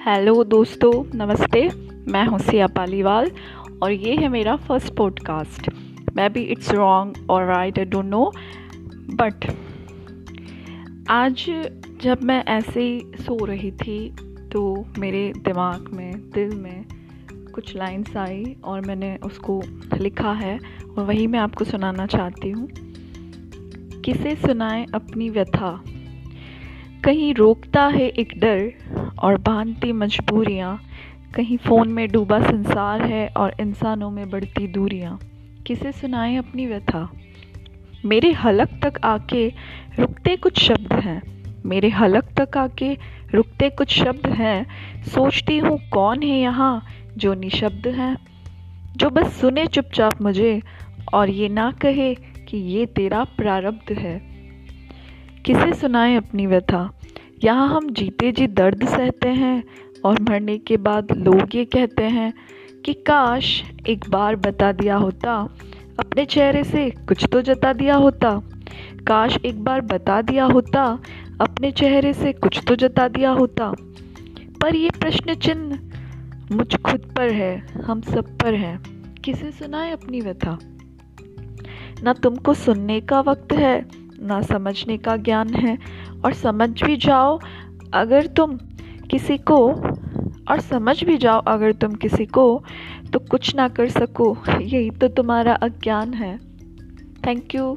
Hello दोस्तों, नमस्ते। मैं हूँ सिया पालीवाल और ये है मेरा first podcast. Maybe it's wrong और right, I don't know, but आज जब मैं ऐसे ही सो रही थी तो मेरे दिमाग में, दिल में कुछ लाइंस आई और मैंने उसको लिखा है और वही मैं आपको सुनाना चाहती हूँ। किसे सुनाए अपनी व्यथा? कहीं रोकता है एक डर और बांधती मजबूरियाँ। कहीं फ़ोन में डूबा संसार है और इंसानों में बढ़ती दूरियाँ। किसे सुनाएँ अपनी व्यथा? मेरे हलक तक आके रुकते कुछ शब्द हैं। मेरे हलक तक आके रुकते कुछ शब्द हैं। सोचती हूँ कौन है यहाँ जो निशब्द हैं। जो बस सुने चुपचाप मुझे और ये ना कहे कि ये तेरा प्रारब्ध है। किसे सुनाएँ अपनी व्यथा? यहाँ हम जीते जी दर्द सहते हैं और मरने के बाद लोग ये कहते हैं कि काश एक बार बता दिया होता, अपने चेहरे से कुछ तो जता दिया होता। काश एक बार बता दिया होता, अपने चेहरे से कुछ तो जता दिया होता। पर ये प्रश्न चिन्ह मुझ खुद पर है, हम सब पर है। किसे सुनाए अपनी व्यथा? ना तुमको सुनने का वक्त है ना समझने का ज्ञान है। और समझ भी जाओ अगर तुम किसी को, और समझ भी जाओ अगर तुम किसी को तो कुछ ना कर सको। यही तो तुम्हारा अज्ञान है। Thank you